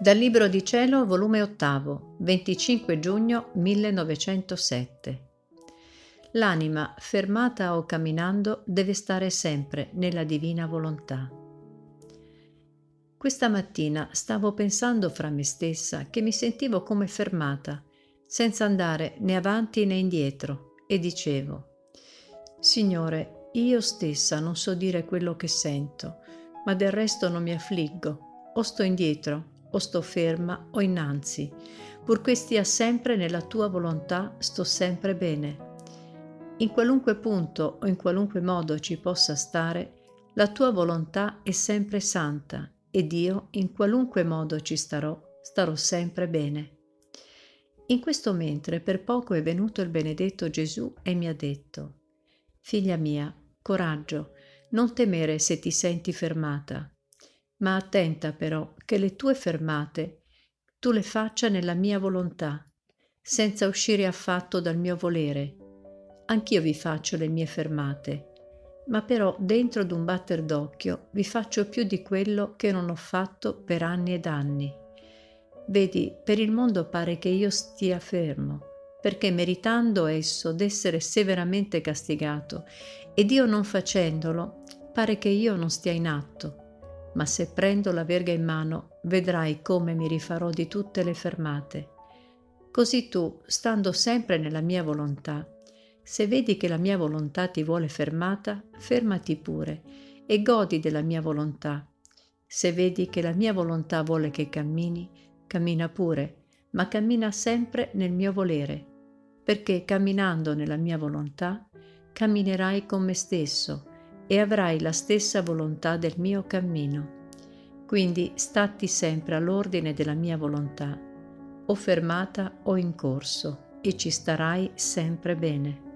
Dal Libro di Cielo, volume 8, 25 giugno 1907. L'anima, fermata o camminando, deve stare sempre nella divina volontà. Questa mattina stavo pensando fra me stessa che mi sentivo come fermata, senza andare né avanti né indietro, e dicevo, Signore, io stessa non so dire quello che sento, ma del resto non mi affliggo, o sto indietro o sto ferma o innanzi, purché stia sempre nella tua volontà, sto sempre bene. In qualunque punto o in qualunque modo ci possa stare, la tua volontà è sempre santa ed io in qualunque modo ci starò, starò sempre bene. In questo mentre per poco è venuto il benedetto Gesù e mi ha detto, Figlia mia, coraggio, non temere se ti senti fermata, ma attenta però che le tue fermate tu le faccia nella mia volontà, senza uscire affatto dal mio volere. Anch'io vi faccio le mie fermate, ma però dentro d'un batter d'occhio vi faccio più di quello che non ho fatto per anni ed anni. Vedi, per il mondo pare che io stia fermo, perché meritando esso d'essere severamente castigato, ed io non facendolo, pare che io non stia in atto ma se prendo la verga in mano vedrai come mi rifarò di tutte le fermate. Così tu, stando sempre nella mia volontà, se vedi che la mia volontà ti vuole fermata, fermati pure e godi della mia volontà. Se vedi che la mia volontà vuole che cammini, cammina pure, ma cammina sempre nel mio volere, perché camminando nella mia volontà, camminerai con me stesso e avrai la stessa volontà del mio cammino. Quindi statti sempre all'ordine della mia volontà, o fermata o in corso, e ci starai sempre bene.